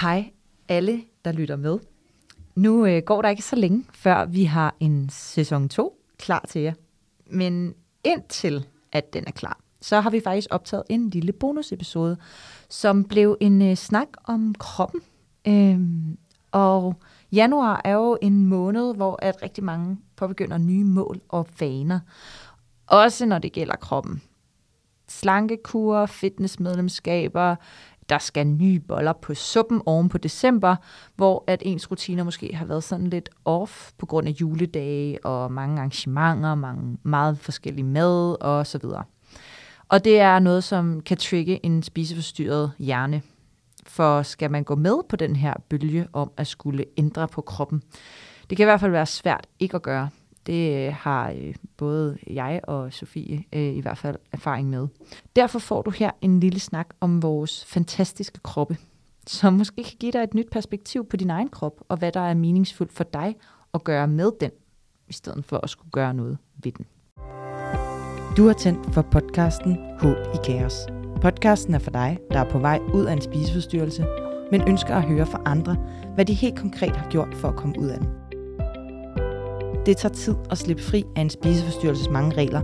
Hej alle, der lytter med. Nu øh, går der ikke så længe, før vi har en sæson 2 klar til jer. Men indtil at den er klar, så har vi faktisk optaget en lille bonusepisode, som blev en øh, snak om kroppen. Øhm, og januar er jo en måned, hvor at rigtig mange påbegynder nye mål og vaner. Også når det gælder kroppen. Slankekur, fitnessmedlemskaber, der skal nye boller på suppen oven på december, hvor at ens rutiner måske har været sådan lidt off på grund af juledage og mange arrangementer, mange meget forskellige mad og så videre. Og det er noget, som kan trigge en spiseforstyrret hjerne. For skal man gå med på den her bølge om at skulle ændre på kroppen, det kan i hvert fald være svært ikke at gøre. Det øh, har øh, både jeg og Sofie øh, i hvert fald erfaring med. Derfor får du her en lille snak om vores fantastiske kroppe, som måske kan give dig et nyt perspektiv på din egen krop, og hvad der er meningsfuldt for dig at gøre med den, i stedet for at skulle gøre noget ved den. Du har tændt for podcasten Håb i Kaos. Podcasten er for dig, der er på vej ud af en spiseforstyrrelse, men ønsker at høre fra andre, hvad de helt konkret har gjort for at komme ud af den. Det tager tid at slippe fri af en spiseforstyrrelses mange regler,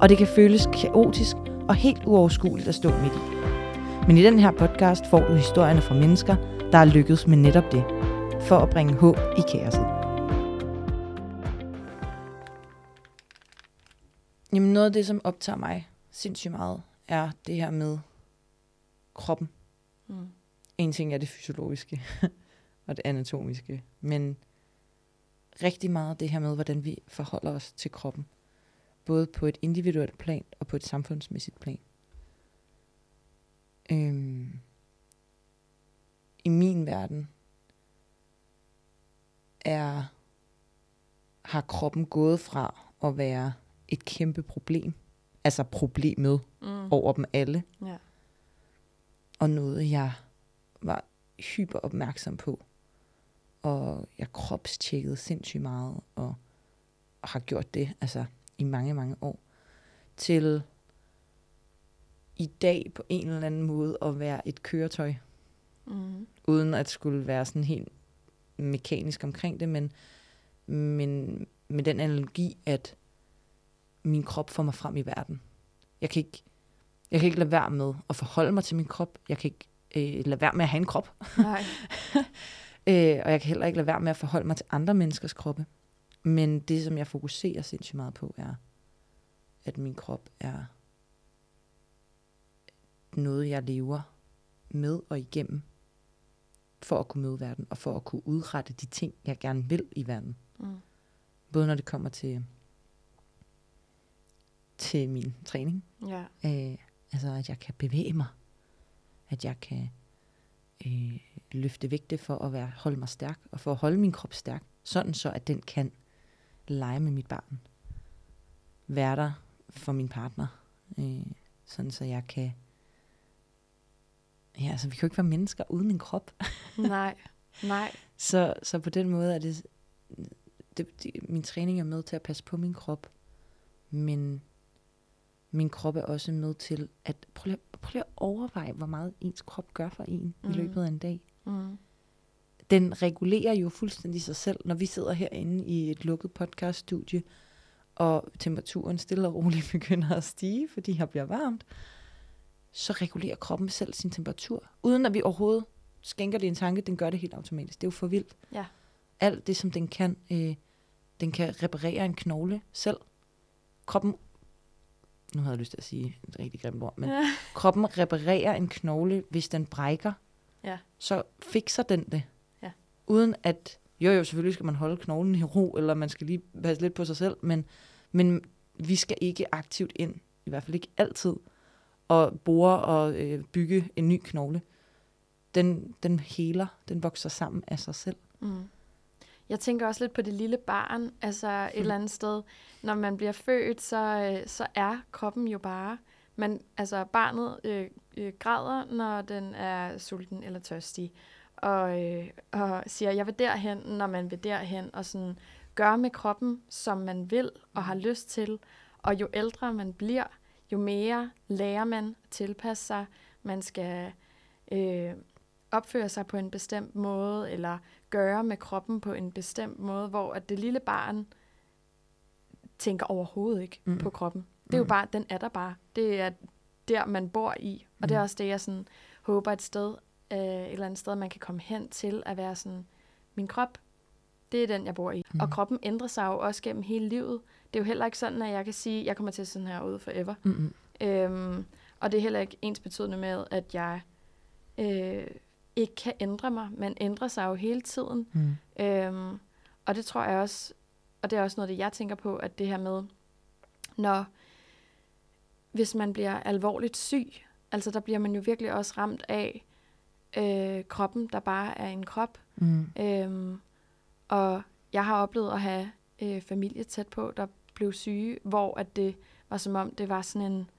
og det kan føles kaotisk og helt uoverskueligt at stå midt i. Men i den her podcast får du historierne fra mennesker, der er lykkedes med netop det, for at bringe håb i kaoset. Jamen noget af det, som optager mig sindssygt meget, er det her med kroppen. Mm. En ting er det fysiologiske og det anatomiske, men rigtig meget det her med, hvordan vi forholder os til kroppen. Både på et individuelt plan og på et samfundsmæssigt plan. Øhm, I min verden er har kroppen gået fra at være et kæmpe problem, altså problemet mm. over dem alle, ja. og noget jeg var hyper opmærksom på og jeg kropstjekkede sindssygt meget, og, og har gjort det altså i mange, mange år, til i dag på en eller anden måde at være et køretøj, mm. uden at skulle være sådan helt mekanisk omkring det, men, men med den analogi, at min krop får mig frem i verden. Jeg kan ikke, jeg kan ikke lade være med at forholde mig til min krop. Jeg kan ikke øh, lade være med at have en krop. Nej. Øh, og jeg kan heller ikke lade være med at forholde mig til andre menneskers kroppe. Men det, som jeg fokuserer sindssygt meget på, er, at min krop er noget, jeg lever med og igennem, for at kunne møde verden, og for at kunne udrette de ting, jeg gerne vil i verden. Mm. Både når det kommer til, til min træning, ja. øh, altså at jeg kan bevæge mig, at jeg kan øh, løfte vægte for at være, holde mig stærk, og for at holde min krop stærk, sådan så at den kan lege med mit barn. Være der for min partner, øh, sådan så jeg kan... Ja, altså vi kan jo ikke være mennesker uden en krop. nej, nej. Så, så på den måde er det, det, det, min træning er med til at passe på min krop, men min krop er også med til at prøv lige, prøv lige at overveje, hvor meget ens krop gør for en mm. i løbet af en dag. Mm. Den regulerer jo fuldstændig sig selv, når vi sidder herinde i et lukket podcaststudie, og temperaturen stille og roligt begynder at stige, fordi her bliver varmt, så regulerer kroppen selv sin temperatur, uden at vi overhovedet skænker det en tanke, den gør det helt automatisk. Det er jo for vildt. Ja. Alt det, som den kan, øh, den kan reparere en knogle selv. Kroppen nu havde jeg lyst til at sige et rigtig grimt ord, men ja. kroppen reparerer en knogle, hvis den brækker, ja. så fikser den det. Ja. Uden at, jo jo, selvfølgelig skal man holde knoglen i ro, eller man skal lige passe lidt på sig selv, men, men vi skal ikke aktivt ind, i hvert fald ikke altid, og bore og øh, bygge en ny knogle. Den, den heler, den vokser sammen af sig selv. Mm. Jeg tænker også lidt på det lille barn, altså et hmm. eller andet sted. Når man bliver født, så, øh, så er kroppen jo bare... Man, altså barnet øh, øh, græder, når den er sulten eller tørstig, og, øh, og siger, jeg vil derhen, når man vil derhen, og sådan gør med kroppen, som man vil og har lyst til. Og jo ældre man bliver, jo mere lærer man at tilpasse sig. Man skal øh, opføre sig på en bestemt måde, eller gøre med kroppen på en bestemt måde, hvor at det lille barn tænker overhovedet ikke Mm. mm. på kroppen. Det er jo Mm. bare, den er der bare. Det er der, man bor i. Og det er Mm. også det, jeg sådan håber et sted, øh, et eller andet sted, man kan komme hen til at være sådan, min krop, det er den, jeg bor i. Mm. Mm. Og kroppen ændrer sig jo også gennem hele livet. Det er jo heller ikke sådan, at jeg kan sige, jeg kommer til sådan her ud forever. Mm-mm. Øhm, og det er heller ikke ens betydende med, at jeg øh, ikke kan ændre mig. Man ændrer sig jo hele tiden. Mm. Øhm, og det tror jeg også, og det er også noget, det jeg tænker på, at det her med, når hvis man bliver alvorligt syg, altså der bliver man jo virkelig også ramt af øh, kroppen, der bare er en krop. Mm. Øhm, og jeg har oplevet at have øh, familie tæt på, der blev syge, hvor at det var som om, det var sådan en,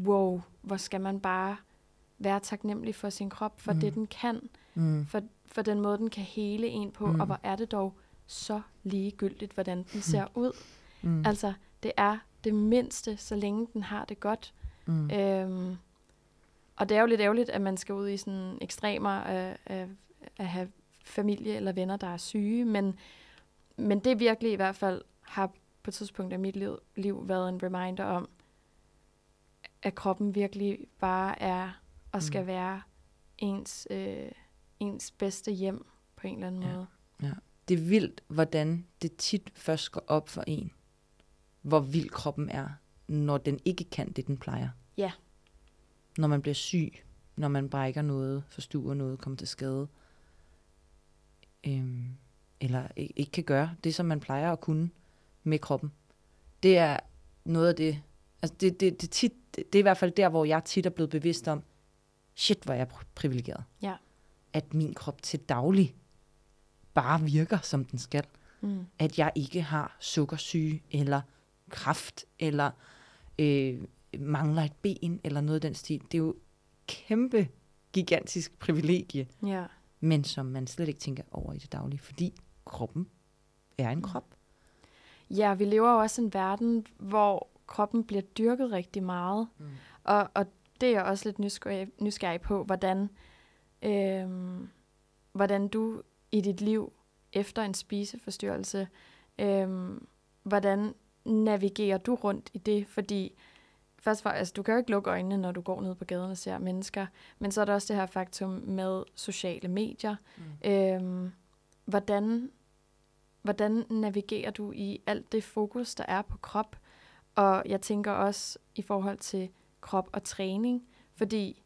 wow, hvor skal man bare være taknemmelig for sin krop, for Mm. mm. det den kan, Mm. for, for den måde, den kan hele en på, Mm. mm. og hvor er det dog så ligegyldigt, hvordan den ser ud. Mm. Altså, det er det mindste, så længe den har det godt. Mm. Øhm, og det er jo lidt ærgerligt, at man skal ud i sådan ekstremer af, af, at have familie eller venner, der er syge, men, men det virkelig i hvert fald har på et tidspunkt af mit liv, liv været en reminder om, at kroppen virkelig bare er og skal Mm. mm. være ens, øh, ens bedste hjem på en eller anden Ja. måde. Det er vildt, hvordan det tit først går op for en, hvor vild kroppen er, når den ikke kan det, den plejer. Ja. Når man bliver syg, når man brækker noget, forstuer noget, kommer til skade, øhm, eller ikke, kan gøre det, som man plejer at kunne med kroppen. Det er noget af det, altså det, det, det, tit, det, det er i hvert fald der, hvor jeg tit er blevet bevidst om, shit, hvor er jeg pri- privilegeret. Ja. At min krop til daglig bare virker, som den skal Mm. at jeg ikke har sukkersyge, eller kraft, eller øh, mangler et ben, eller noget af den stil. Det er jo kæmpe, gigantisk privilegie, Ja. men som man slet ikke tænker over i det daglige, fordi kroppen er en krop. Ja, vi lever jo også i en verden, hvor kroppen bliver dyrket rigtig meget. Mm. Og, og det er jeg også lidt nysgerrig, nysgerrig på, hvordan, øhm, hvordan du i dit liv efter en spiseforstyrrelse, øhm, hvordan navigerer du rundt i det? Fordi først for, altså, du kan jo ikke lukke øjnene, når du går ned på gaden og ser mennesker, men så er der også det her faktum med sociale medier. Mm. Øhm, hvordan, hvordan navigerer du i alt det fokus, der er på krop? Og jeg tænker også i forhold til krop og træning, fordi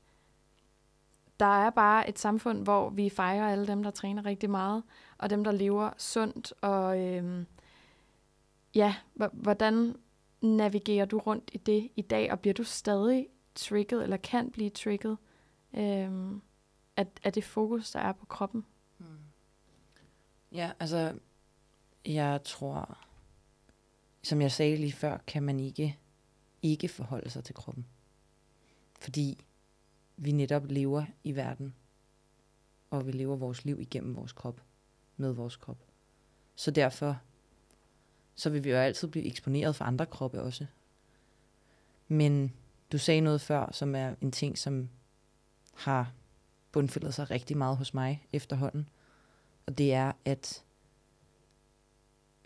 der er bare et samfund, hvor vi fejrer alle dem, der træner rigtig meget, og dem, der lever sundt. Og øhm, ja, hvordan navigerer du rundt i det i dag, og bliver du stadig trigget, eller kan blive trigget øhm, af, af det fokus, der er på kroppen? Mm. Ja, altså, jeg tror, som jeg sagde lige før, kan man ikke, ikke forholde sig til kroppen. Fordi vi netop lever i verden, og vi lever vores liv igennem vores krop, med vores krop. Så derfor, så vil vi jo altid blive eksponeret for andre kroppe også. Men du sagde noget før, som er en ting, som har bundfældet sig rigtig meget hos mig efterhånden. Og det er, at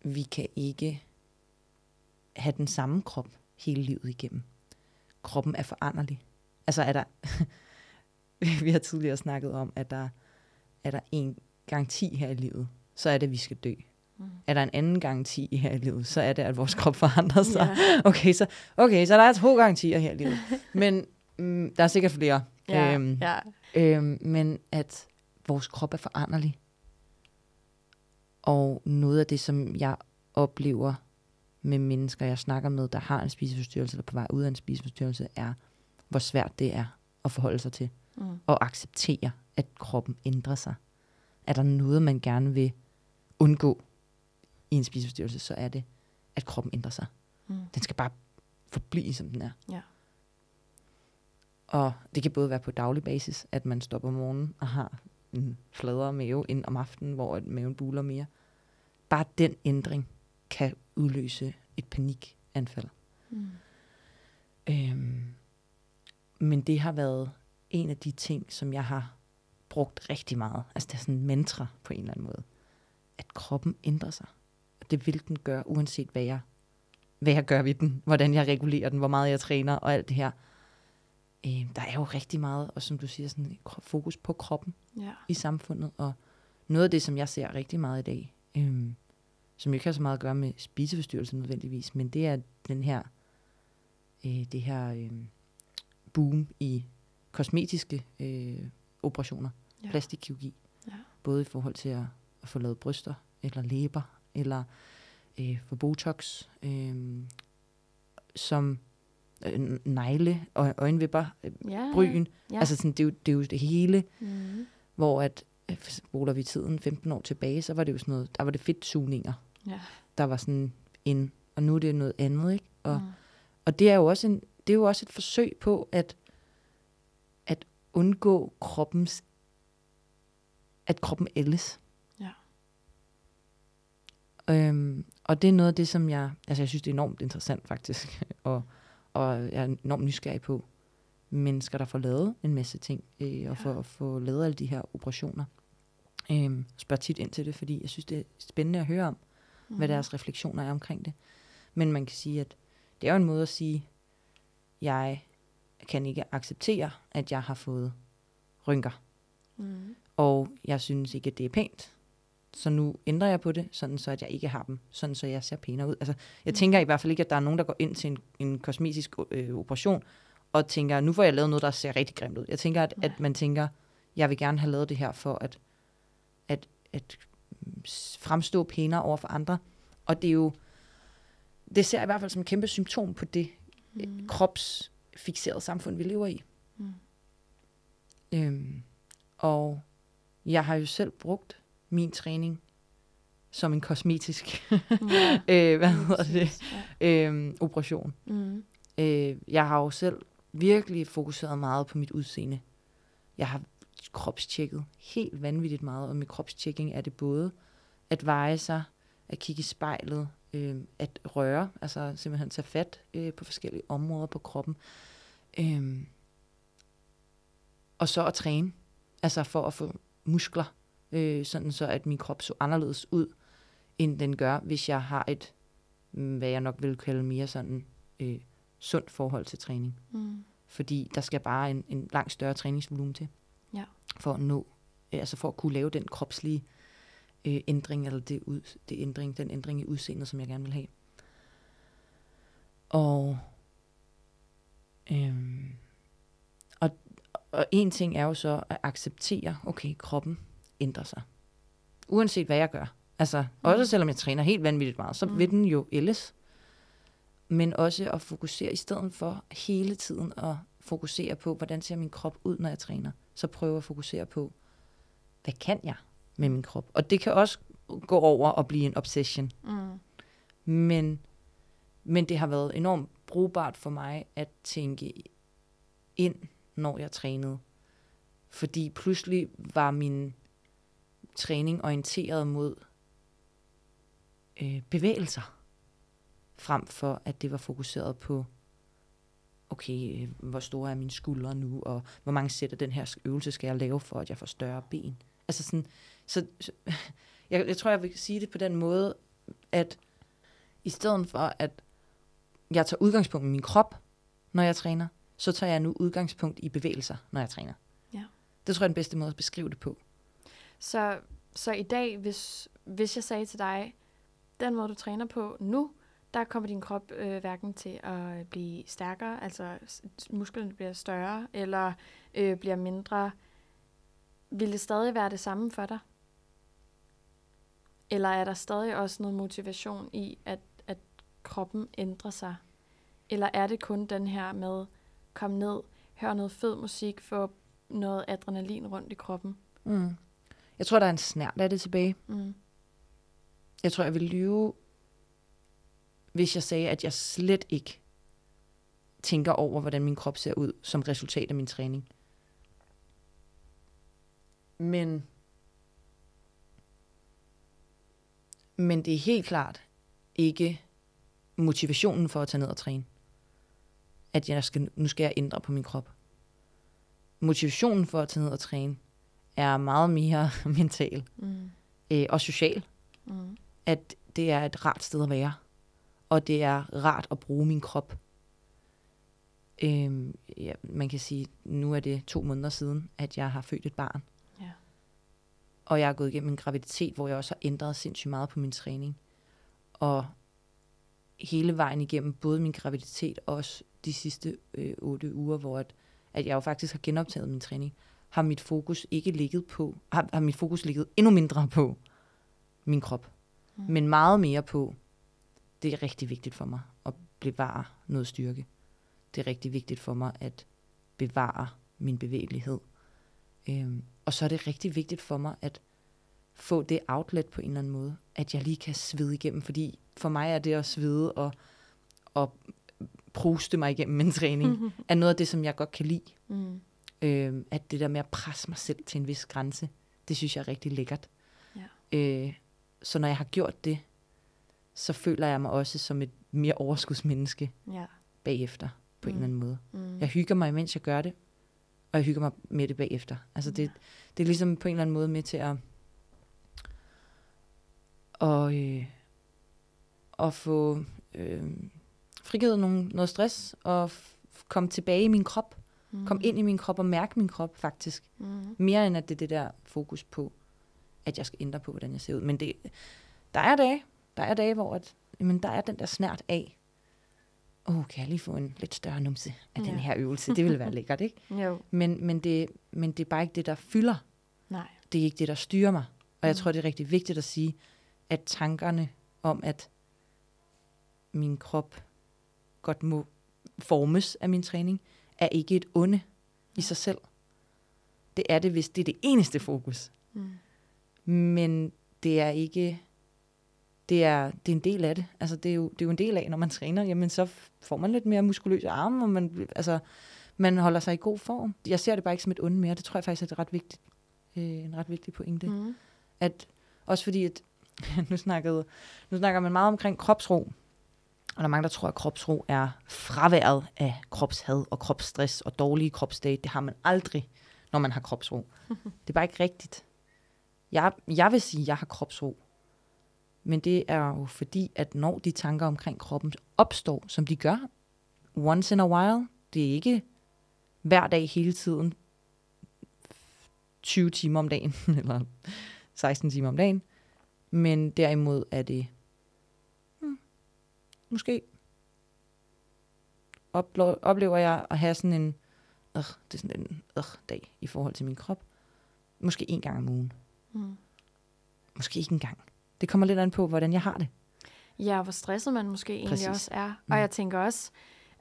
vi kan ikke have den samme krop hele livet igennem. Kroppen er foranderlig. Altså er der, vi har tidligere snakket om, at der er der en garanti her i livet, så er det, at vi skal dø. Mm. Er der en anden garanti her i livet, så er det, at vores krop forandrer sig. Ja. Okay, så, okay, så der er to garantier her i livet. Men mm, der er sikkert flere. Ja, Øhm, ja. Øhm, men at vores krop er foranderlig. Og noget af det, som jeg oplever med mennesker, jeg snakker med, der har en spiseforstyrrelse eller på vej ud af en spiseforstyrrelse, er, hvor svært det er at forholde sig til. Mm. Og acceptere, at kroppen ændrer sig. Er der noget, man gerne vil undgå i en spiseforstyrrelse, så er det, at kroppen ændrer sig. Mm. Den skal bare forblive, som den er. Ja. Og det kan både være på daglig basis, at man stopper om morgenen og har en fladere mave end om aftenen, hvor maven buler mere. Bare den ændring kan udløse et panikanfald. Mm. Øhm, men det har været en af de ting, som jeg har brugt rigtig meget. Altså det er sådan en mantra på en eller anden måde. At kroppen ændrer sig. Og det vil den gøre, uanset hvad jeg, hvad jeg gør ved den. Hvordan jeg regulerer den, hvor meget jeg træner og alt det her. Øh, der er jo rigtig meget, og som du siger, sådan fokus på kroppen Ja. i samfundet. Og noget af det, som jeg ser rigtig meget i dag, øhm, som jo ikke har så meget at gøre med spiseforstyrrelse nødvendigvis, men det er den her, øh, det her øh, boom i kosmetiske øh, operationer, Ja. plastikkirurgi. Ja. Både i forhold til at, at få lavet bryster, eller læber, eller øh, få botox, øh, som øh, negle og øjenvipper, øh, Ja. bryn. Ja. Ja. Altså sådan, det, er jo, det er jo det hele, Mm. hvor at, øh, spoler vi tiden 15 år tilbage, så var det jo sådan noget, der var det fedtsugninger, Ja. der var sådan en, og nu er det noget andet, ikke? Og, Mm. og det er jo også en, det er jo også et forsøg på at, at undgå kroppens, at kroppen ældes. Ja. Øhm, og det er noget af det, som jeg, altså jeg synes, det er enormt interessant faktisk, og, og jeg er enormt nysgerrig på mennesker, der får lavet en masse ting, øh, og Ja. får, får lavet alle de her operationer. Øhm, spørger tit ind til det, fordi jeg synes, det er spændende at høre om, mm. hvad Mhm. deres refleksioner er omkring det. Men man kan sige, at det er jo en måde at sige, jeg kan ikke acceptere, at jeg har fået rynker, Mm. og jeg synes ikke, at det er pænt. Så nu ændrer jeg på det, sådan så at jeg ikke har dem, sådan så jeg ser pænere ud. Altså, jeg Mm. tænker i hvert fald ikke, at der er nogen, der går ind til en, en kosmetisk øh, operation, og tænker, nu får jeg lavet noget, der ser rigtig grimt ud. Jeg tænker, at, Nej. at man tænker, jeg vil gerne have lavet det her for at, at, at mm, fremstå pænere over for andre. Og det er jo, det ser jeg i hvert fald som et kæmpe symptom på det Mm. kropsfixerede samfund, vi lever i. Mm. Øhm, og jeg har jo selv brugt min træning som en kosmetisk Ja. øh, hvad hedder det. Ja. øhm, operation. Mm. Øh, jeg har jo selv virkelig fokuseret meget på mit udseende. Jeg har kropstjekket helt vanvittigt meget, og med kropstjekking er det både at veje sig, at kigge i spejlet, øh, at røre, altså simpelthen tage fat øh, på forskellige områder på kroppen. Øh, og så at træne, altså for at få muskler, øh, sådan så at min krop så anderledes ud, end den gør, hvis jeg har et, mm, hvad jeg nok vil kalde mere sådan øh, sundt forhold til træning. Mm. Fordi der skal bare en, en langt større træningsvolumen til. Ja. For at nå, altså for at kunne lave den kropslige øh, ændring, eller det, ud, det ændring, den ændring i udseendet, som jeg gerne vil have. Og, øhm, og, og en ting er jo så at acceptere, okay, kroppen ændrer sig. Uanset hvad jeg gør. Altså, mm. også selvom jeg træner helt vanvittigt meget, så mm. vil den jo ældes. Men også at fokusere, i stedet for hele tiden at fokusere på, hvordan ser min krop ud, når jeg træner. Så prøve at fokusere på, hvad kan jeg med min krop? Og det kan også gå over og blive en obsession. Mm. Men, men det har været enormt brugbart for mig at tænke ind, når jeg trænede. Fordi pludselig var min træning orienteret mod øh, bevægelser, frem for at det var fokuseret på, okay, øh, hvor store er mine skuldre nu, og hvor mange sæt af den her øvelse skal jeg lave, for at jeg får større ben. Altså sådan, så, jeg, jeg tror, jeg vil sige det på den måde, at i stedet for, at jeg tager udgangspunkt i min krop, når jeg træner, så tager jeg nu udgangspunkt i bevægelser, når jeg træner. Ja. Det tror jeg er den bedste måde at beskrive det på. Så, så i dag, hvis, hvis jeg sagde til dig, den måde du træner på nu, der kommer din krop øh, hverken til at blive stærkere, altså musklerne bliver større, eller øh, bliver mindre. Vil det stadig være det samme for dig? Eller er der stadig også noget motivation i, at, at kroppen ændrer sig? Eller er det kun den her med, kom ned, hør noget fed musik, få noget adrenalin rundt i kroppen? Mm. Jeg tror, der er en snært af det tilbage. Mm. Jeg tror, jeg vil lyve, hvis jeg sagde, at jeg slet ikke tænker over, hvordan min krop ser ud som resultat af min træning. Men, men det er helt klart ikke motivationen for at tage ned og træne. At jeg skal, nu skal jeg ændre på min krop. Motivationen for at tage ned og træne er meget mere mental Mm. øh, og social. Mm. At det er et rart sted at være. Og det er rart at bruge min krop. Øhm, ja, man kan sige, nu er det to måneder siden, at jeg har født et barn. Og jeg har gået igennem en graviditet, hvor jeg også har ændret sindssygt meget på min træning. Og hele vejen igennem, både min graviditet og også de sidste øh, otte uger, hvor at, at jeg jo faktisk har genoptaget min træning, har mit fokus ikke ligget på, har, har mit fokus ligget endnu mindre på min krop, mm. men meget mere på, det er rigtig vigtigt for mig at bevare noget styrke. Det er rigtig vigtigt for mig at bevare min bevægelighed. Øhm, og så er det rigtig vigtigt for mig at få det outlet på en eller anden måde, at jeg lige kan svede igennem, fordi for mig er det at svede og, og pruste mig igennem min træning, er noget af det, som jeg godt kan lide. Mm. Øh, at det der med at presse mig selv til en vis grænse, det synes jeg er rigtig lækkert. Ja. Øh, så når jeg har gjort det, så føler jeg mig også som et mere overskudsmenneske Ja. bagefter, på mm. en Mm. eller anden måde. Mm. Jeg hygger mig, mens jeg gør det, og jeg hygger mig med det bagefter. Altså det, det er ligesom på en eller anden måde med til at, og, øh, at få øh, frigivet nogle, noget stress, og f- komme tilbage i min krop. Mm. Kom ind i min krop og mærke min krop faktisk. Mm. Mere end at det er det der fokus på, at jeg skal ændre på, hvordan jeg ser ud. Men det, der er dage, der er dage, hvor at, jamen, der er den der snært af, åh, oh, kan jeg lige få en lidt større numse af ja. den her øvelse? Det ville være lækkert, ikke? Jo. Men, men, det, men det er bare ikke det, der fylder. Nej. Det er ikke det, der styrer mig. Og jeg Mm. tror, det er rigtig vigtigt at sige, at tankerne om, at min krop godt må formes af min træning, er ikke et onde i sig selv. Det er det, hvis det er det eneste fokus. Mm. Men det er ikke... Det er, det er en del af det. Altså, det er, jo, det er jo en del af, når man træner, jamen så får man lidt mere muskuløse arme, og man, altså, man holder sig i god form. Jeg ser det bare ikke som et onde mere. Det tror jeg faktisk er et ret vigtigt, øh, en ret vigtig pointe. Mm. At, også fordi, at nu, snakkede, nu snakker man meget omkring kropsro. Og der er mange, der tror, at kropsro er fraværet af kropshad og kropsstress og dårlige kropsdage. Det har man aldrig, når man har kropsro. det er bare ikke rigtigt. Jeg, jeg vil sige, at jeg har kropsro. Men det er jo fordi, at når de tanker omkring kroppen opstår, som de gør, once in a while, det er ikke hver dag hele tiden, 20 timer om dagen, eller 16 timer om dagen, men derimod er det hmm, måske oplever jeg at have sådan en øh, det er sådan en øh, dag i forhold til min krop. Måske en gang om ugen. Mm. Måske ikke engang. Det kommer lidt an på, hvordan jeg har det. Ja, og hvor stresset man måske egentlig Præcis. også er. Mm. Og jeg tænker også,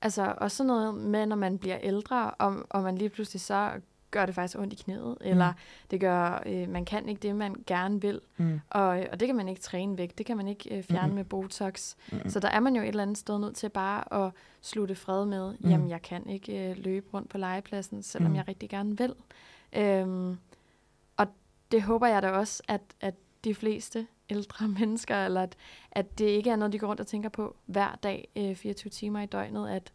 altså også sådan noget med, når man bliver ældre, og, og man lige pludselig så gør det faktisk ondt i knæet, eller det gør, øh, man kan ikke det, man gerne vil, Mm. og, og det kan man ikke træne væk, det kan man ikke øh, fjerne Mm-mm. med Botox. Mm. Så der er man jo et eller andet sted nødt til bare at slutte fred med, Mm. jamen jeg kan ikke øh, løbe rundt på legepladsen, selvom Mm. jeg rigtig gerne vil. Øhm, og det håber jeg da også, at, at de fleste ældre mennesker, eller at, at det ikke er noget, de går rundt og tænker på hver dag, øh, 24 timer i døgnet, at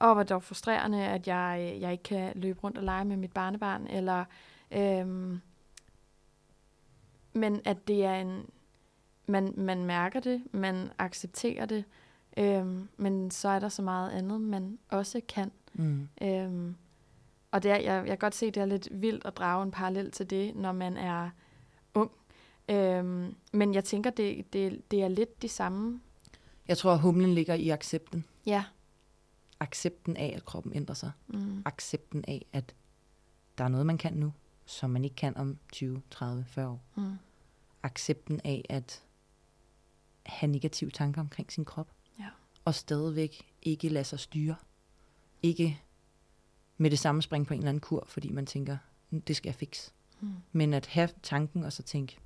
åh, hvor dog frustrerende, at jeg, øh, jeg ikke kan løbe rundt og lege med mit barnebarn, eller øhm, men at det er en, man, man mærker det, man accepterer det, øhm, men så er der så meget andet, man også kan. Mm. Øhm, og det er, jeg, jeg kan godt se, det er lidt vildt at drage en parallel til det, når man er. Øhm, men jeg tænker, det, det, det er lidt de samme. Jeg tror, at humlen ligger i accepten. Ja. Accepten af, at kroppen ændrer sig. Mm. Accepten af, at der er noget, man kan nu, som man ikke kan om 20, 30, 40 år. Mm. Accepten af at have negative tanker omkring sin krop. Ja. Og stadigvæk ikke lade sig styre. Ikke med det samme springe på en eller anden kur, fordi man tænker, "Mm, det skal jeg fikse. Mm. Men at have tanken, og så tænke,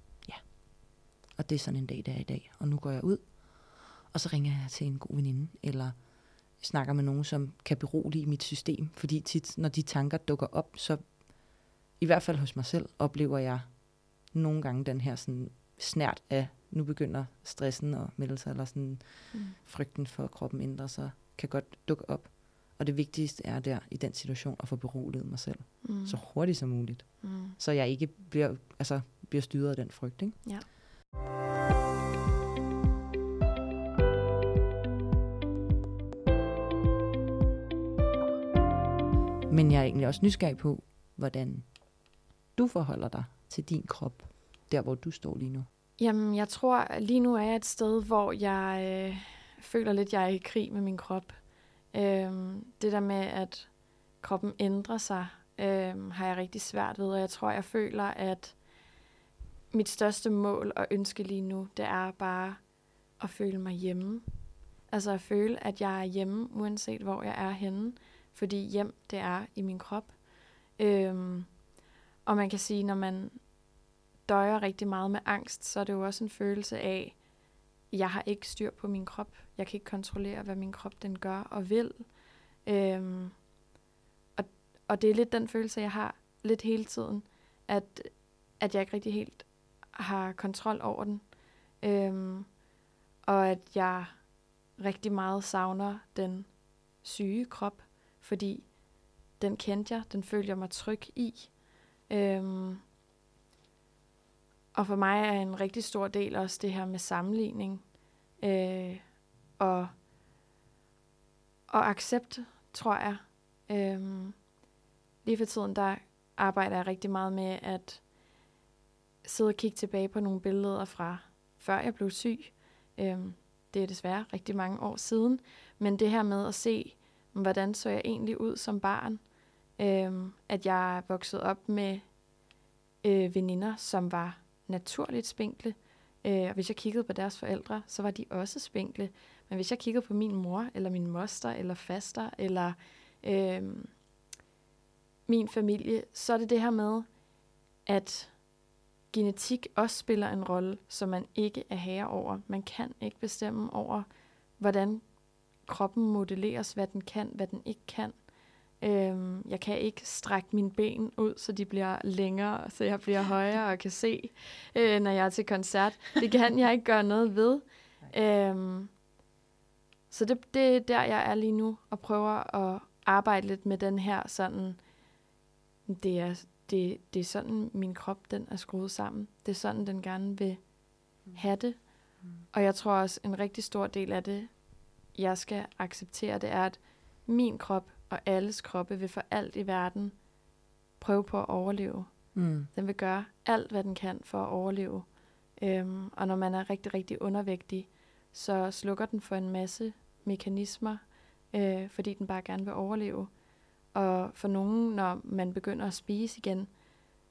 og det er sådan en dag, der er i dag, og nu går jeg ud, og så ringer jeg til en god veninde, eller snakker med nogen, som kan berolige mit system, fordi tit, når de tanker dukker op, så i hvert fald hos mig selv, oplever jeg nogle gange den her sådan snært af, nu begynder stressen at melde sig, eller sådan Mm. frygten for at kroppen ændrer sig, kan godt dukke op. Og det vigtigste er der i den situation at få beroliget mig selv Mm. så hurtigt som muligt. Mm. Så jeg ikke bliver, altså, bliver styret af den frygt. Ikke? Ja. Men jeg er egentlig også nysgerrig på, hvordan du forholder dig til din krop, der hvor du står lige nu. Jamen, jeg tror, lige nu er jeg et sted, hvor jeg øh, føler lidt, jeg er i krig med min krop. Øh, det der med, at kroppen ændrer sig, øh, har jeg rigtig svært ved, og jeg tror, jeg føler, at mit største mål og ønske lige nu, det er bare at føle mig hjemme. Altså at føle, at jeg er hjemme, uanset hvor jeg er henne. Fordi hjem, det er i min krop. Øhm, og man kan sige, når man døjer rigtig meget med angst, så er det jo også en følelse af, jeg har ikke styr på min krop. Jeg kan ikke kontrollere, hvad min krop den gør og vil. Øhm, og, og det er lidt den følelse, jeg har lidt hele tiden, at, at jeg ikke rigtig helt har kontrol over den. Øhm, og at jeg rigtig meget savner den syge krop, fordi den kendte jeg, den følte jeg mig tryg i. Øhm, og for mig er en rigtig stor del også det her med sammenligning øh, og, og accept, tror jeg. Øhm, lige for tiden, der arbejder jeg rigtig meget med at sidde og kigge tilbage på nogle billeder fra før jeg blev syg. Øhm, det er desværre rigtig mange år siden. Men det her med at se, hvordan så jeg egentlig ud som barn. Øhm, at jeg er vokset op med øh, veninder, som var naturligt spinkle. Øh, og hvis jeg kiggede på deres forældre, så var de også spinkle. Men hvis jeg kiggede på min mor, eller min moster, eller faster, eller øh, min familie, så er det det her med, at genetik også spiller en rolle, som man ikke er herre over. Man kan ikke bestemme over, hvordan kroppen modelleres, hvad den kan, hvad den ikke kan. Øhm, jeg kan ikke strække mine ben ud, så de bliver længere, så jeg bliver højere og kan se, øh, når jeg er til koncert. Det kan jeg ikke gøre noget ved. Øhm, så det, det er der, jeg er lige nu, og prøver at arbejde lidt med den her sådan, det er, det, det er sådan, min krop den er skruet sammen. Det er sådan, den gerne vil have det. Og jeg tror også, en rigtig stor del af det, jeg skal acceptere, det er, at min krop og alles kroppe vil for alt i verden prøve på at overleve. Mm. Den vil gøre alt, hvad den kan for at overleve. Øhm, og når man er rigtig, rigtig undervægtig, så slukker den for en masse mekanismer, øh, fordi den bare gerne vil overleve. Og for nogen, når man begynder at spise igen,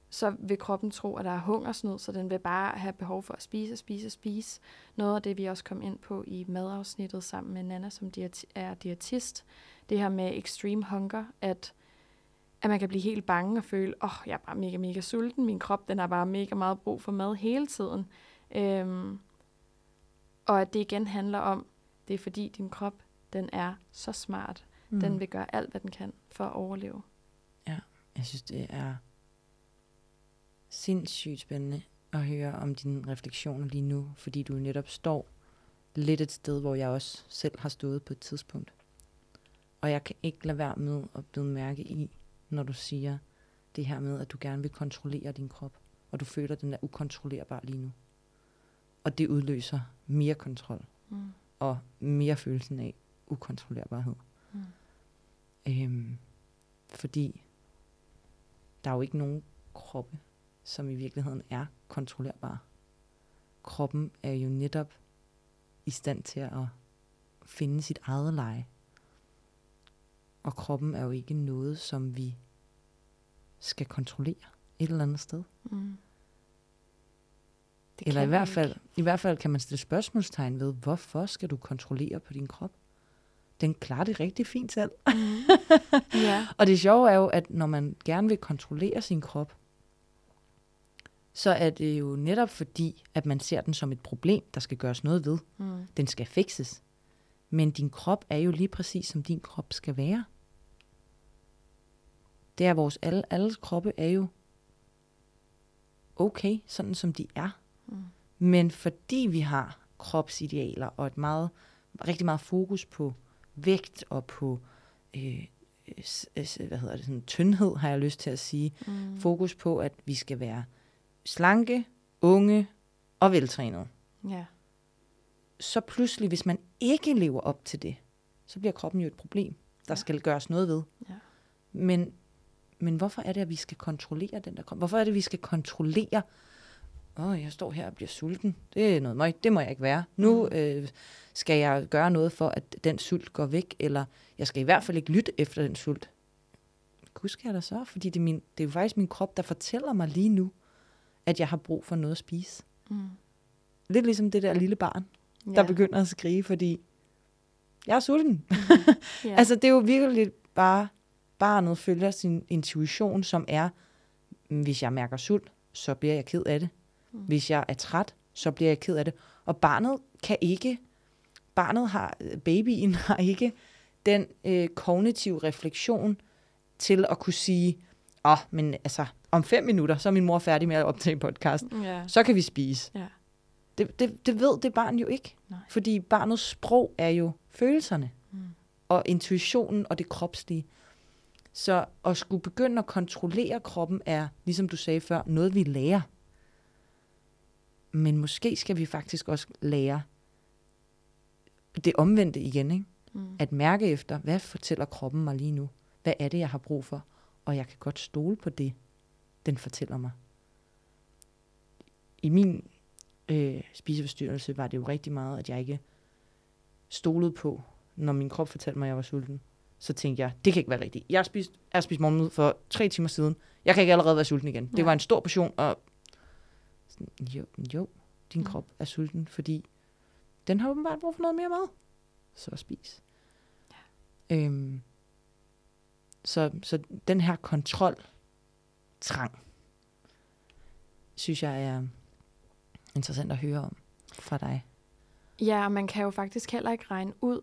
så vil kroppen tro, at der er hungersnød, så den vil bare have behov for at spise og spise og spise. Noget af det, vi også kom ind på i madafsnittet sammen med Nana, som er diætist, det her med extreme hunger, at, at man kan blive helt bange og føle, åh, oh, jeg er bare mega, mega sulten, min krop, den har bare mega meget brug for mad hele tiden. Øhm, og at det igen handler om, det er fordi din krop, den er så smart. Mm. Den vil gøre alt, hvad den kan for at overleve. Jeg synes, det er sindssygt spændende at høre om dine refleksioner lige nu, fordi du netop står lidt et sted, hvor jeg også selv har stået på et tidspunkt. Og jeg kan ikke lade være med at blive mærke i, når du siger det her med, at du gerne vil kontrollere din krop, og du føler, at den er ukontrollerbar lige nu. Og det udløser mere kontrol, Mm. og mere følelsen af ukontrollerbarhed. Øhm, fordi der er jo ikke nogen kroppe, som i virkeligheden er kontrollerbare. Kroppen er jo netop i stand til at finde sit eget leje. Og kroppen er jo ikke noget, som vi skal kontrollere et eller andet sted. Mm. Det Eller i hvert, fald, ikke. i hvert fald kan man stille spørgsmålstegn ved, hvorfor skal du kontrollere på din krop? Den klarer det rigtig fint selv. Mm. ja. Og det sjove er jo, at når man gerne vil kontrollere sin krop, så er det jo netop fordi, at man ser den som et problem, der skal gøres noget ved. Mm. Den skal fikses. Men din krop er jo lige præcis, som din krop skal være. Det er vores, alle, alles kroppe er jo okay, sådan som de er. Mm. Men fordi vi har kropsidealer og et meget, rigtig meget fokus på vægt og på øh, hvad hedder det, sådan tyndhed, har jeg lyst til at sige. Mm. Fokus på, at vi skal være slanke, unge og veltrænede. Ja. Så pludselig, hvis man ikke lever op til det, så bliver kroppen jo et problem, der Ja. skal gøres noget ved. Ja. Men, men hvorfor er det, at vi skal kontrollere den der krop? Hvorfor er det, at vi skal kontrollere, åh, oh, jeg står her og bliver sulten. Det er noget møg, det må jeg ikke være. Nu Mm. øh, skal jeg gøre noget for, at den sult går væk, eller jeg skal i hvert fald ikke lytte efter den sult. Gud skal jeg da så, fordi det er, min, det er jo faktisk min krop, der fortæller mig lige nu, at jeg har brug for noget at spise. Mm. Lidt ligesom det der lille barn, Ja. der begynder at skrige, fordi jeg er sulten. ja. Altså, det er jo virkelig bare, barnet følger sin intuition, som er, "Mm, hvis jeg mærker sult, så bliver jeg ked af det. Mm. Hvis jeg er træt, så bliver jeg ked af det. Og barnet kan ikke, barnet har, babyen har ikke den øh, kognitive refleksion til at kunne sige, åh, oh, men altså, om fem minutter, så er min mor færdig med at optage en podcast. ja. Så kan vi spise. Ja. Det, det, det ved det barn jo ikke. Nej. Fordi barnets sprog er jo følelserne Mm. og intuitionen og det kropslige. Så at skulle begynde at kontrollere kroppen er, ligesom du sagde før, noget vi lærer. Men måske skal vi faktisk også lære det omvendte igen, ikke? Mm. At mærke efter, hvad fortæller kroppen mig lige nu? Hvad er det, jeg har brug for? Og jeg kan godt stole på det, den fortæller mig. I min øh, spiseforstyrrelse var det jo rigtig meget, at jeg ikke stolede på, når min krop fortalte mig, at jeg var sulten. Så tænkte jeg, det kan ikke være rigtigt. Jeg har spist, jeg spist morgenmad for tre timer siden. Jeg kan ikke allerede være sulten igen. Det Ja. var en stor portion, og jo, jo, din Mm. krop er sulten, fordi den har åbenbart brug for noget mere mad. Så spis. Ja. Øhm, så, så den her kontrol trang, synes jeg er interessant at høre om fra dig. Ja, og man kan jo faktisk heller ikke regne ud.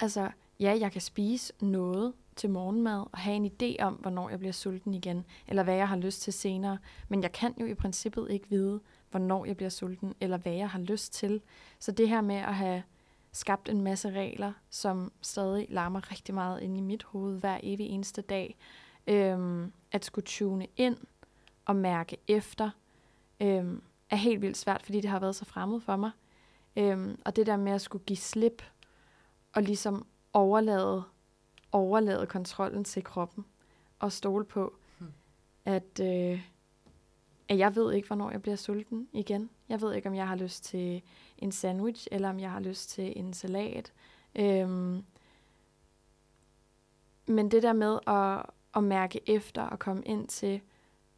Altså, ja, jeg kan spise noget til morgenmad og have en idé om, hvornår jeg bliver sulten igen, eller hvad jeg har lyst til senere. Men jeg kan jo i princippet ikke vide, hvornår jeg bliver sulten, eller hvad jeg har lyst til. Så det her med at have skabt en masse regler, som stadig larmer rigtig meget inde i mit hoved hver evig eneste dag, øhm, at skulle tune ind og mærke efter, øhm, er helt vildt svært, fordi det har været så fremmed for mig. Øhm, og det der med at skulle give slip og ligesom overlade, overlade kontrollen til kroppen og stole på, Hmm. at, øh, at jeg ved ikke, hvornår jeg bliver sulten igen. Jeg ved ikke, om jeg har lyst til en sandwich, eller om jeg har lyst til en salat. Øhm, men det der med at, at mærke efter og komme ind til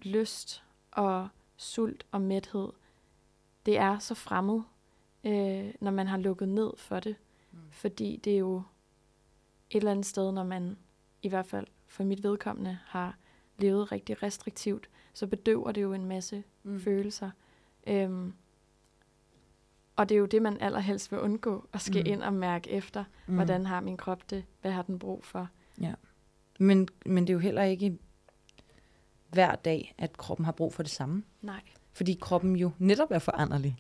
lyst og sult og mæthed, det er så fremmed, øh, når man har lukket ned for det. Mm. Fordi det er jo et eller andet sted, når man i hvert fald for mit vedkommende har levet rigtig restriktivt, så bedøver det jo en masse mm. følelser. Øhm, og det er jo det, man allerhelst vil undgå, at skal Mm. ind og mærke efter, mm. hvordan har min krop det, hvad har den brug for. Men, men det er jo heller ikke hver dag, at kroppen har brug for det samme. Nej. Fordi kroppen jo netop er foranderlig.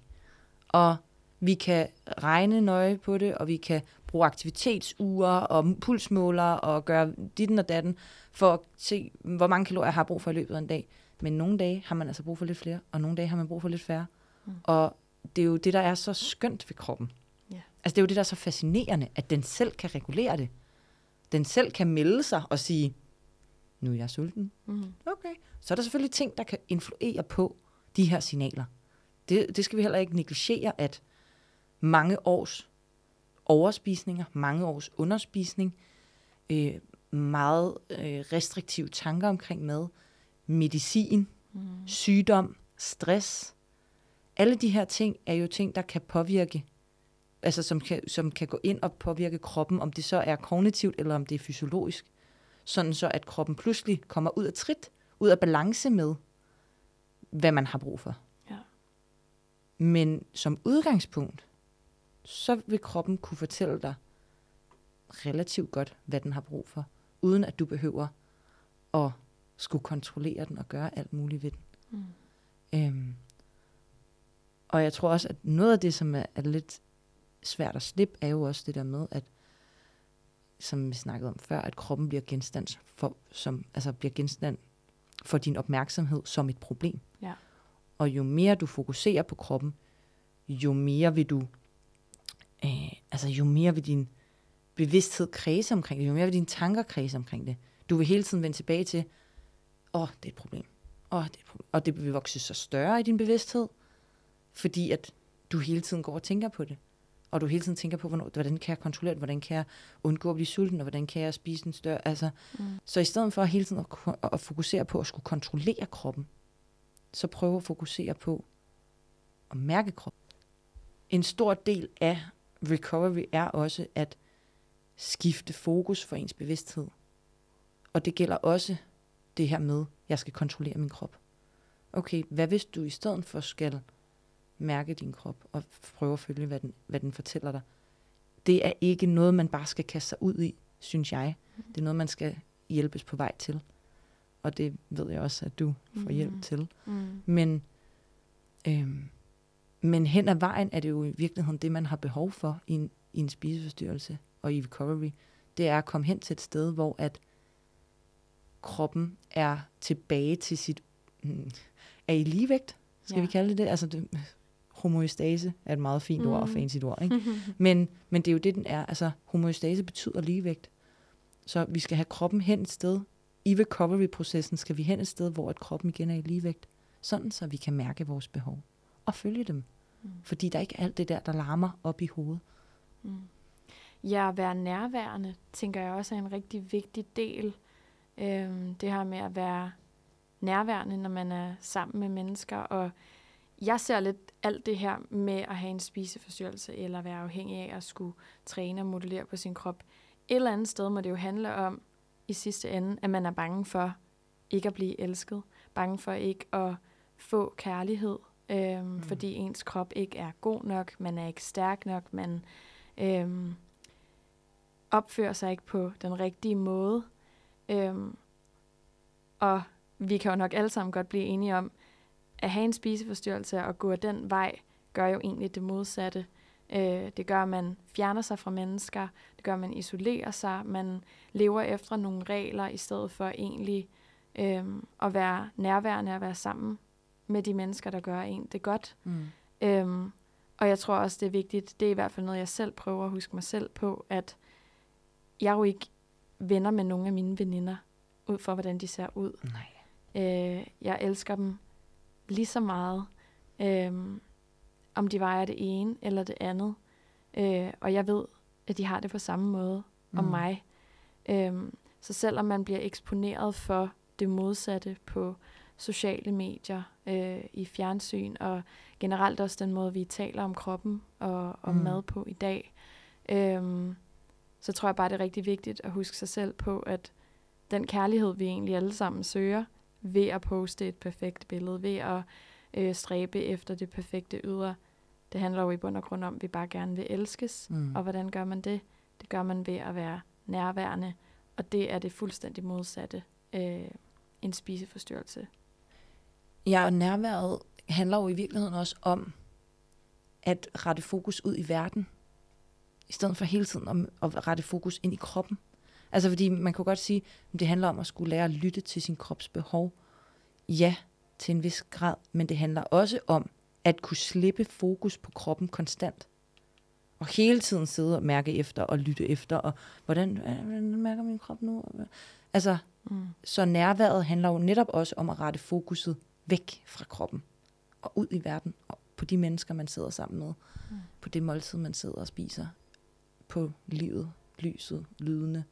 Og vi kan regne nøje på det, og vi kan bruge aktivitetsure og pulsmålere og gøre ditten og datten, for at se, hvor mange kalorier jeg har brug for i løbet af en dag. Men nogle dage har man altså brug for lidt flere, og nogle dage har man brug for lidt færre. Mm. Og det er jo det, der er så skønt ved kroppen. Ja. Altså det er jo det, der er så fascinerende, at den selv kan regulere det. Den selv kan melde sig og sige, nu er jeg sulten. Mm. Okay. Så er der selvfølgelig ting, der kan influere på de her signaler. Det, det skal vi heller ikke negligere, at mange års overspisninger, mange års underspisning, øh, meget øh, restriktive tanker omkring mad, medicin, Mm. sygdom, stress. Alle de her ting er jo ting, der kan påvirke, altså som kan, som kan gå ind og påvirke kroppen, om det så er kognitivt eller om det er fysiologisk. Sådan så, at kroppen pludselig kommer ud af trit, ud af balance med, hvad man har brug for. Ja. Men som udgangspunkt, så vil kroppen kunne fortælle dig relativt godt, hvad den har brug for, uden at du behøver at skulle kontrollere den og gøre alt muligt ved den. Mm. Øhm, og jeg tror også, at noget af det, som er, er lidt svært at slippe, er jo også det der med, at som vi snakkede om før, at kroppen bliver genstand for, som, altså bliver genstand for din opmærksomhed som et problem. Ja. Og jo mere du fokuserer på kroppen, jo mere vil du, altså jo mere vil din bevidsthed kredse omkring det, jo mere vil dine tanker kredse omkring det. Du vil hele tiden vende tilbage til, åh, oh, det er et problem. Åh, oh, det er et problem. Og det vil vokse så større i din bevidsthed, fordi at du hele tiden går og tænker på det. Og du hele tiden tænker på, hvornår, hvordan kan jeg kontrollere det, hvordan kan jeg undgå at blive sulten, og hvordan kan jeg spise en større... Altså, mm. Så i stedet for hele tiden at, at fokusere på at skulle kontrollere kroppen, så prøv at fokusere på at mærke kroppen. En stor del af recovery er også at skifte fokus for ens bevidsthed. Og det gælder også det her med, at jeg skal kontrollere min krop. Okay, hvad hvis du i stedet for skal mærke din krop og prøve at følge, hvad den, hvad den fortæller dig. Det er ikke noget, man bare skal kaste sig ud i, synes jeg. Det er noget, man skal hjælpes på vej til. Og det ved jeg også, at du får hjælp mm. til. Mm. Men, øhm, men hen ad vejen er det jo i virkeligheden det, man har behov for i en, i en spiseforstyrrelse og i recovery. Det er at komme hen til et sted, hvor at kroppen er tilbage til sit... Mm, er i ligevægt, skal ja. vi kalde det det? Altså det, homoestase er et meget fint mm. ord og fancy ord. Ikke? men, men det er jo det, den er. Altså, homoestase betyder ligevægt. Så vi skal have kroppen hen et sted. I recovery-processen skal vi hen et sted, hvor at kroppen igen er i ligevægt. Sådan, så vi kan mærke vores behov. Og følge dem. Mm. Fordi der er ikke alt det der, der larmer op i hovedet. Mm. Ja, at være nærværende, tænker jeg også er en rigtig vigtig del. Øhm, det her med at være nærværende, når man er sammen med mennesker, og jeg ser lidt alt det her med at have en spiseforstyrrelse, eller være afhængig af at skulle træne og modellere på sin krop. Et eller andet sted må det jo handle om, i sidste ende, at man er bange for ikke at blive elsket. Bange for ikke at få kærlighed, øhm, mm. fordi ens krop ikke er god nok, man er ikke stærk nok, man øhm, opfører sig ikke på den rigtige måde. Øhm, og vi kan jo nok alle sammen godt blive enige om, at have en spiseforstyrrelse og gå den vej, gør jo egentlig det modsatte. Øh, det gør, at man fjerner sig fra mennesker, det gør, at man isolerer sig, man lever efter nogle regler, i stedet for egentlig øh, at være nærværende og være sammen med de mennesker, der gør en det godt. Mm. Øhm, og jeg tror også, det er vigtigt, det er i hvert fald noget, jeg selv prøver at huske mig selv på, at jeg jo ikke venner med nogle af mine veninder, ud fra hvordan de ser ud. Nej. Øh, jeg elsker dem lige så meget, øh, om de vejer det ene eller det andet. Øh, og jeg ved, at de har det på samme måde mm. om mig. Øh, så selvom man bliver eksponeret for det modsatte på sociale medier, øh, i fjernsyn, og generelt også den måde, vi taler om kroppen og om mm. mad på i dag, øh, så tror jeg bare, det er rigtig vigtigt at huske sig selv på, at den kærlighed, vi egentlig alle sammen søger, ved at poste et perfekt billede, ved at øh, stræbe efter det perfekte ydre. Det handler jo i bund og grund om, at vi bare gerne vil elskes. Mm. Og hvordan gør man det? Det gør man ved at være nærværende. Og det er det fuldstændig modsatte øh, en spiseforstyrrelse. Ja, og nærværet handler jo i virkeligheden også om at rette fokus ud i verden, i stedet for hele tiden om at rette fokus ind i kroppen. Altså fordi man kan godt sige, at det handler om at skulle lære at lytte til sin krops behov. Ja, til en vis grad, men det handler også om at kunne slippe fokus på kroppen konstant. Og hele tiden sidde og mærke efter og lytte efter, og hvordan, hvordan mærker min krop nu? Altså, mm. så nærværet handler jo netop også om at rette fokuset væk fra kroppen, og ud i verden, og på de mennesker, man sidder sammen med, mm. på det måltid, man sidder og spiser, på livet, lyset, lydene,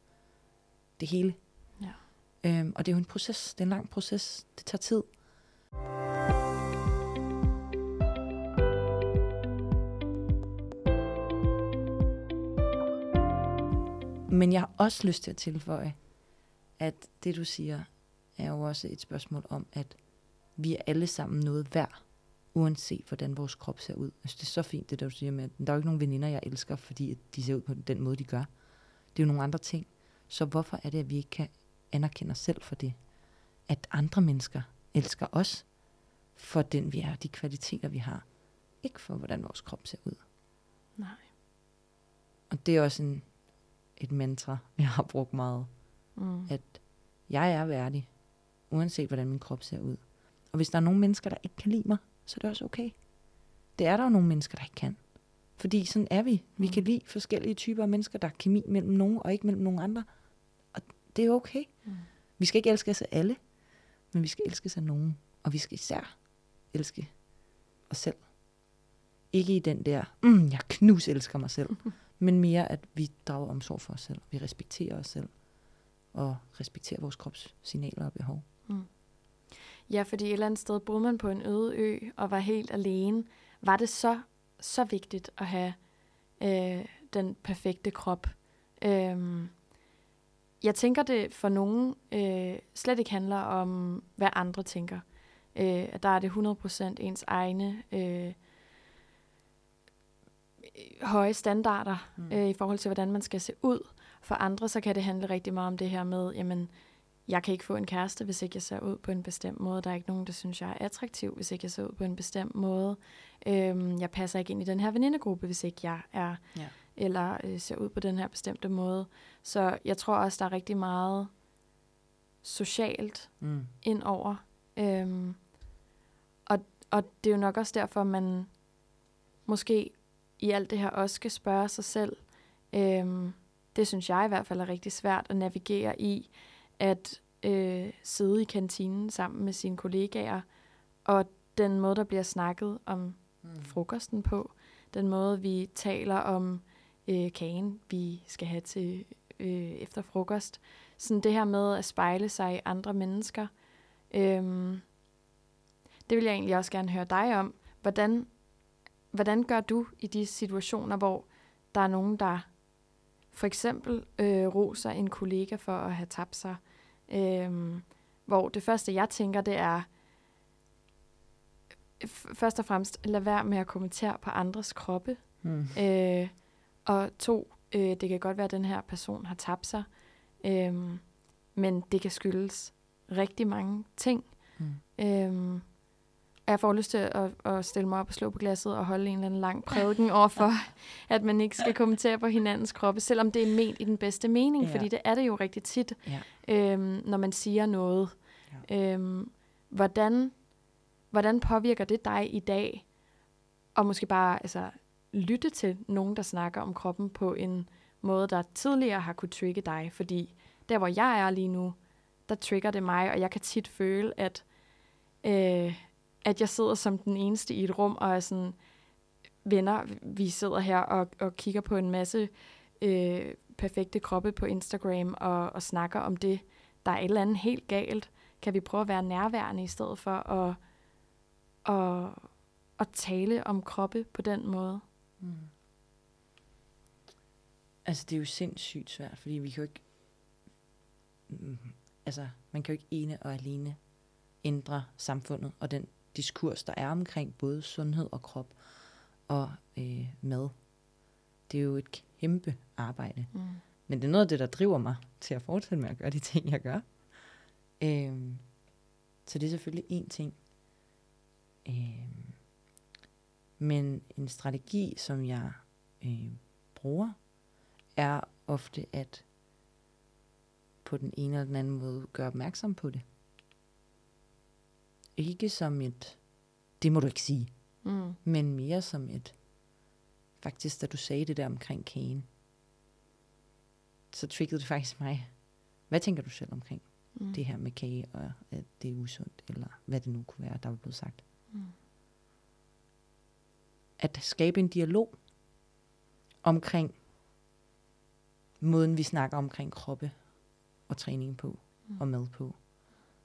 det hele. Ja. Øhm, og det er jo en proces, det er en lang proces, det tager tid. Men jeg har også lyst til at tilføje, at det du siger, er jo også et spørgsmål om, at vi er alle sammen noget værd, uanset hvordan vores krop ser ud. Altså, det er så fint, det der du siger med, at der er jo ikke nogen veninder, jeg elsker, fordi de ser ud på den måde, de gør. Det er jo nogle andre ting. Så hvorfor er det, at vi ikke kan anerkende os selv for det? At andre mennesker elsker os for den vi er, de kvaliteter vi har. Ikke for hvordan vores krop ser ud. Nej. Og det er også en, et mantra, jeg har brugt meget. Mm. At jeg er værdig, uanset hvordan min krop ser ud. Og hvis der er nogle mennesker, der ikke kan lide mig, så er det også okay. Det er der jo nogle mennesker, der ikke kan. Fordi sådan er vi. Vi Mm. kan lide forskellige typer af mennesker. Der er kemi mellem nogen og ikke mellem nogen andre. Og det er okay. Mm. Vi skal ikke elske os af alle, men vi skal elske af nogen. Og vi skal især elske os selv. Ikke i den der, mm, jeg knus elsker mig selv, men mere at vi drager omsorg for os selv. Vi respekterer os selv. Og respekterer vores krops signaler og behov. Ja, fordi et eller andet sted boede man på en øde ø og var helt alene. Var det så, så vigtigt at have øh, den perfekte krop? Øhm, jeg tænker, det for nogen øh, slet ikke handler om, hvad andre tænker. Øh, at der er det 100% ens egne øh, høje standarder Mm. øh, i forhold til, hvordan man skal se ud. For andre, så kan det handle rigtig meget om det her med, jamen, jeg kan ikke få en kæreste, hvis ikke jeg ser ud på en bestemt måde. Der er ikke nogen, der synes, jeg er attraktiv, hvis ikke jeg ser ud på en bestemt måde. Øhm, jeg passer ikke ind i den her venindegruppe, hvis ikke jeg er, Ja. eller øh, ser ud på den her bestemte måde. Så jeg tror også, der er rigtig meget socialt Mm. ind over. Øhm, og, og det er jo nok også derfor, man måske i alt det her også skal spørge sig selv. Øhm, det synes jeg i hvert fald er rigtig svært at navigere i, at øh, sidde i kantinen sammen med sine kollegaer, og den måde, der bliver snakket om Mm. frokosten på, den måde, vi taler om øh, kagen, vi skal have til øh, efter frokost. Sådan det her med at spejle sig i andre mennesker. Øhm, det vil jeg egentlig også gerne høre dig om. Hvordan, hvordan gør du i de situationer, hvor der er nogen, der for eksempel øh, roser en kollega for at have tabt sig, øhm, hvor det første, jeg tænker, det er, først og fremmest, lad være med at kommentere på andres kroppe. Mm. Øh, og to, øh, det kan godt være, at den her person har tabt sig, øh, men det kan skyldes rigtig mange ting. Mm. Øh, jeg får lyst til at, at stille mig op og slå på glasset og holde en eller anden lang prædiken over for, at man ikke skal kommentere på hinandens kroppe, selvom det er ment i den bedste mening, Ja. fordi det er det jo rigtig tit, Ja. øhm, når man siger noget. Ja. Øhm, hvordan, hvordan påvirker det dig i dag, og måske bare altså, lytte til nogen, der snakker om kroppen på en måde, der tidligere har kunne trigge dig? Fordi der, hvor jeg er lige nu, der trigger det mig, og jeg kan tit føle, at, øh, at jeg sidder som den eneste i et rum, og er sådan, venner, vi sidder her og, og kigger på en masse øh, perfekte kroppe på Instagram og, og snakker om det. Der er et eller andet helt galt. Kan vi prøve at være nærværende i stedet for at, at, at tale om kroppe på den måde? Mm. Altså, det er jo sindssygt svært, fordi vi kan jo ikke... Mm, altså, man kan jo ikke ene og alene ændre samfundet og den diskurs, der er omkring både sundhed og krop og øh, mad. Det er jo et kæmpe arbejde. Mm. Men det er noget af det, der driver mig til at fortsætte med at gøre de ting, jeg gør. Øhm, så det er selvfølgelig én ting. Øhm, men en strategi, som jeg øh, bruger, er ofte at på den ene eller den anden måde gøre opmærksom på det. Ikke som et, det må du ikke sige, Mm. men mere som et, faktisk da du sagde det der omkring kagen, så triggede det faktisk mig. Hvad tænker du selv omkring Mm. det her med kage, og at det er usundt, eller hvad det nu kunne være, der var blevet sagt? Mm. At skabe en dialog omkring måden, vi snakker omkring kroppe og træning på, Mm. og mad på,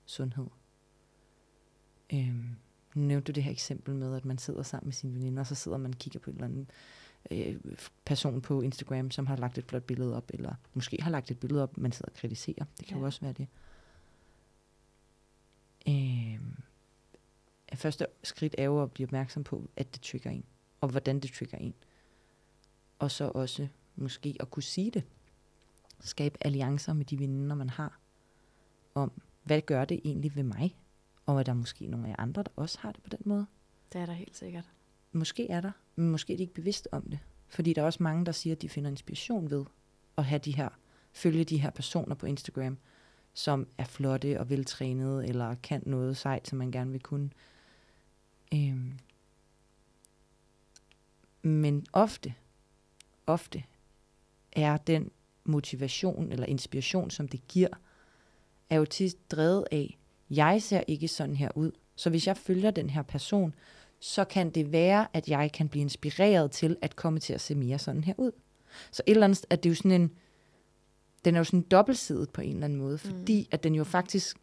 sundhed. Øhm, nu nævnte du det her eksempel med, at man sidder sammen med sine veninder, og så sidder man og kigger på en eller anden øh, person på Instagram, som har lagt et flot billede op, eller måske har lagt et billede op, man sidder og kritiserer. Det kan ja. Ja. jo også være det. Øhm, første skridt er jo at blive opmærksom på, at det trigger en, og hvordan det trigger en. Og så også måske at kunne sige det. Skabe alliancer med de veninder, man har, om hvad gør det egentlig ved mig, og er der måske nogle af jer andre, der også har det på den måde. Det er der helt sikkert. Måske er der, men måske er de ikke bevidste om det. Fordi der er også mange, der siger, at de finder inspiration ved at have de her, følge de her personer på Instagram, som er flotte og veltrænede, eller kan noget sejt, som man gerne vil kunne. Øhm. Men ofte, ofte er den motivation eller inspiration, som det giver, er jo tit drevet af, jeg ser ikke sådan her ud. Så hvis jeg følger den her person, så kan det være, at jeg kan blive inspireret til at komme til at se mere sådan her ud. Så et eller andet, at det er jo sådan en, den er jo sådan dobbeltsidet på en eller anden måde, fordi mm. at den jo faktisk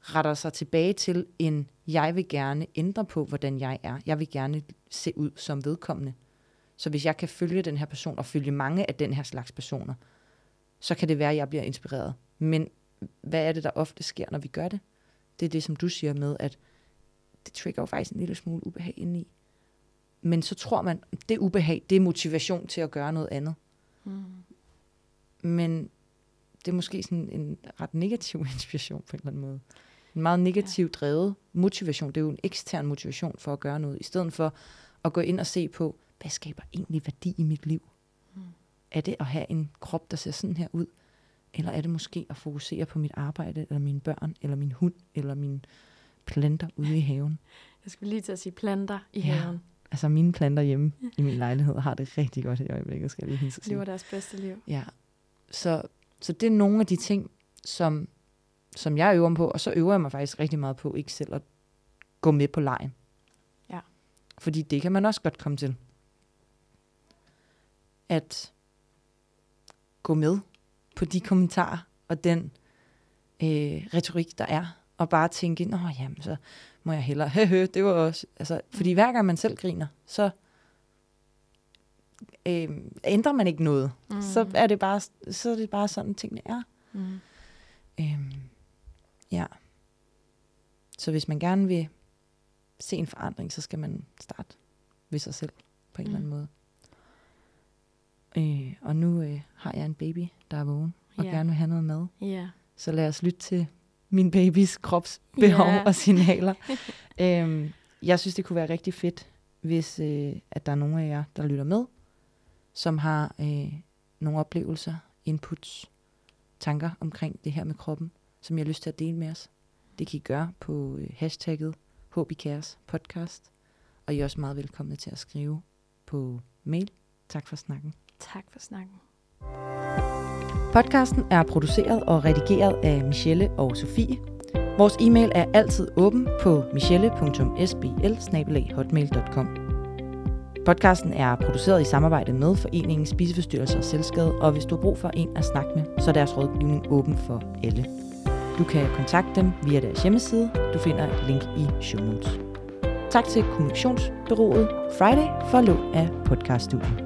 retter sig tilbage til en, jeg vil gerne ændre på, hvordan jeg er. Jeg vil gerne se ud som vedkommende. Så hvis jeg kan følge den her person, og følge mange af den her slags personer, så kan det være, at jeg bliver inspireret. Men hvad er det, der ofte sker, når vi gør det? Det er det, som du siger med, at det trigger jo faktisk en lille smule ubehag indeni. Men så tror man, det ubehag, det er motivation til at gøre noget andet. Mm. Men det er måske sådan en ret negativ inspiration på en eller anden måde. En meget negativ drevet motivation. Det er jo en ekstern motivation for at gøre noget, i stedet for at gå ind og se på, hvad skaber egentlig værdi i mit liv? Mm. Er det at have en krop, der ser sådan her ud? Eller er det måske at fokusere på mit arbejde, eller mine børn, eller min hund, eller mine planter ude i haven? Jeg skulle lige til at sige planter i ja. haven. Altså mine planter hjemme i min lejlighed har det rigtig godt i øjeblikket, skal jeg lige hilse. Lever deres bedste liv. Ja. Så, så det er nogle af de ting, som, som jeg øver mig på, og så øver jeg mig faktisk rigtig meget på ikke selv at gå med på lejen. Ja. Fordi det kan man også godt komme til. At gå med på de kommentarer og den øh, retorik, der er. Og bare tænke, nå jamen, så må jeg hellere, høhø, det var også, altså, fordi hver gang man selv griner, så øh, ændrer man ikke noget. Mm. Så er det bare, så er det bare sådan, tingene er. Mm. Øh, ja. Så hvis man gerne vil se en forandring, så skal man starte ved sig selv på en mm. eller anden mm. måde. Øh, og nu øh, har jeg en baby, der er vågen og yeah. gerne vil have noget mad. Yeah. Så lad os lytte til min babys kropsbehov yeah. og signaler. øhm, jeg synes, det kunne være rigtig fedt, hvis øh, at der er nogen af jer, der lytter med, som har øh, nogle oplevelser, inputs, tanker omkring det her med kroppen, som jeg har lyst til at dele med os. Det kan I gøre på øh, hashtagget HBKæres podcast, og I er også meget velkomne til at skrive på mail. Tak for snakken. Tak for snakken. Podcasten er produceret og redigeret af Michelle og Sofie. Vores e-mail er altid åben på michelle.sbl Podcasten er produceret i samarbejde med Foreningen Spiseforstyrrelser og Selvskade, og hvis du har brug for en at snakke med, så er deres rådgivning åben for alle. Du kan kontakte dem via deres hjemmeside. Du finder et link i show notes. Tak til kommunikationsbyrået Friday for lån af podcaststudiet.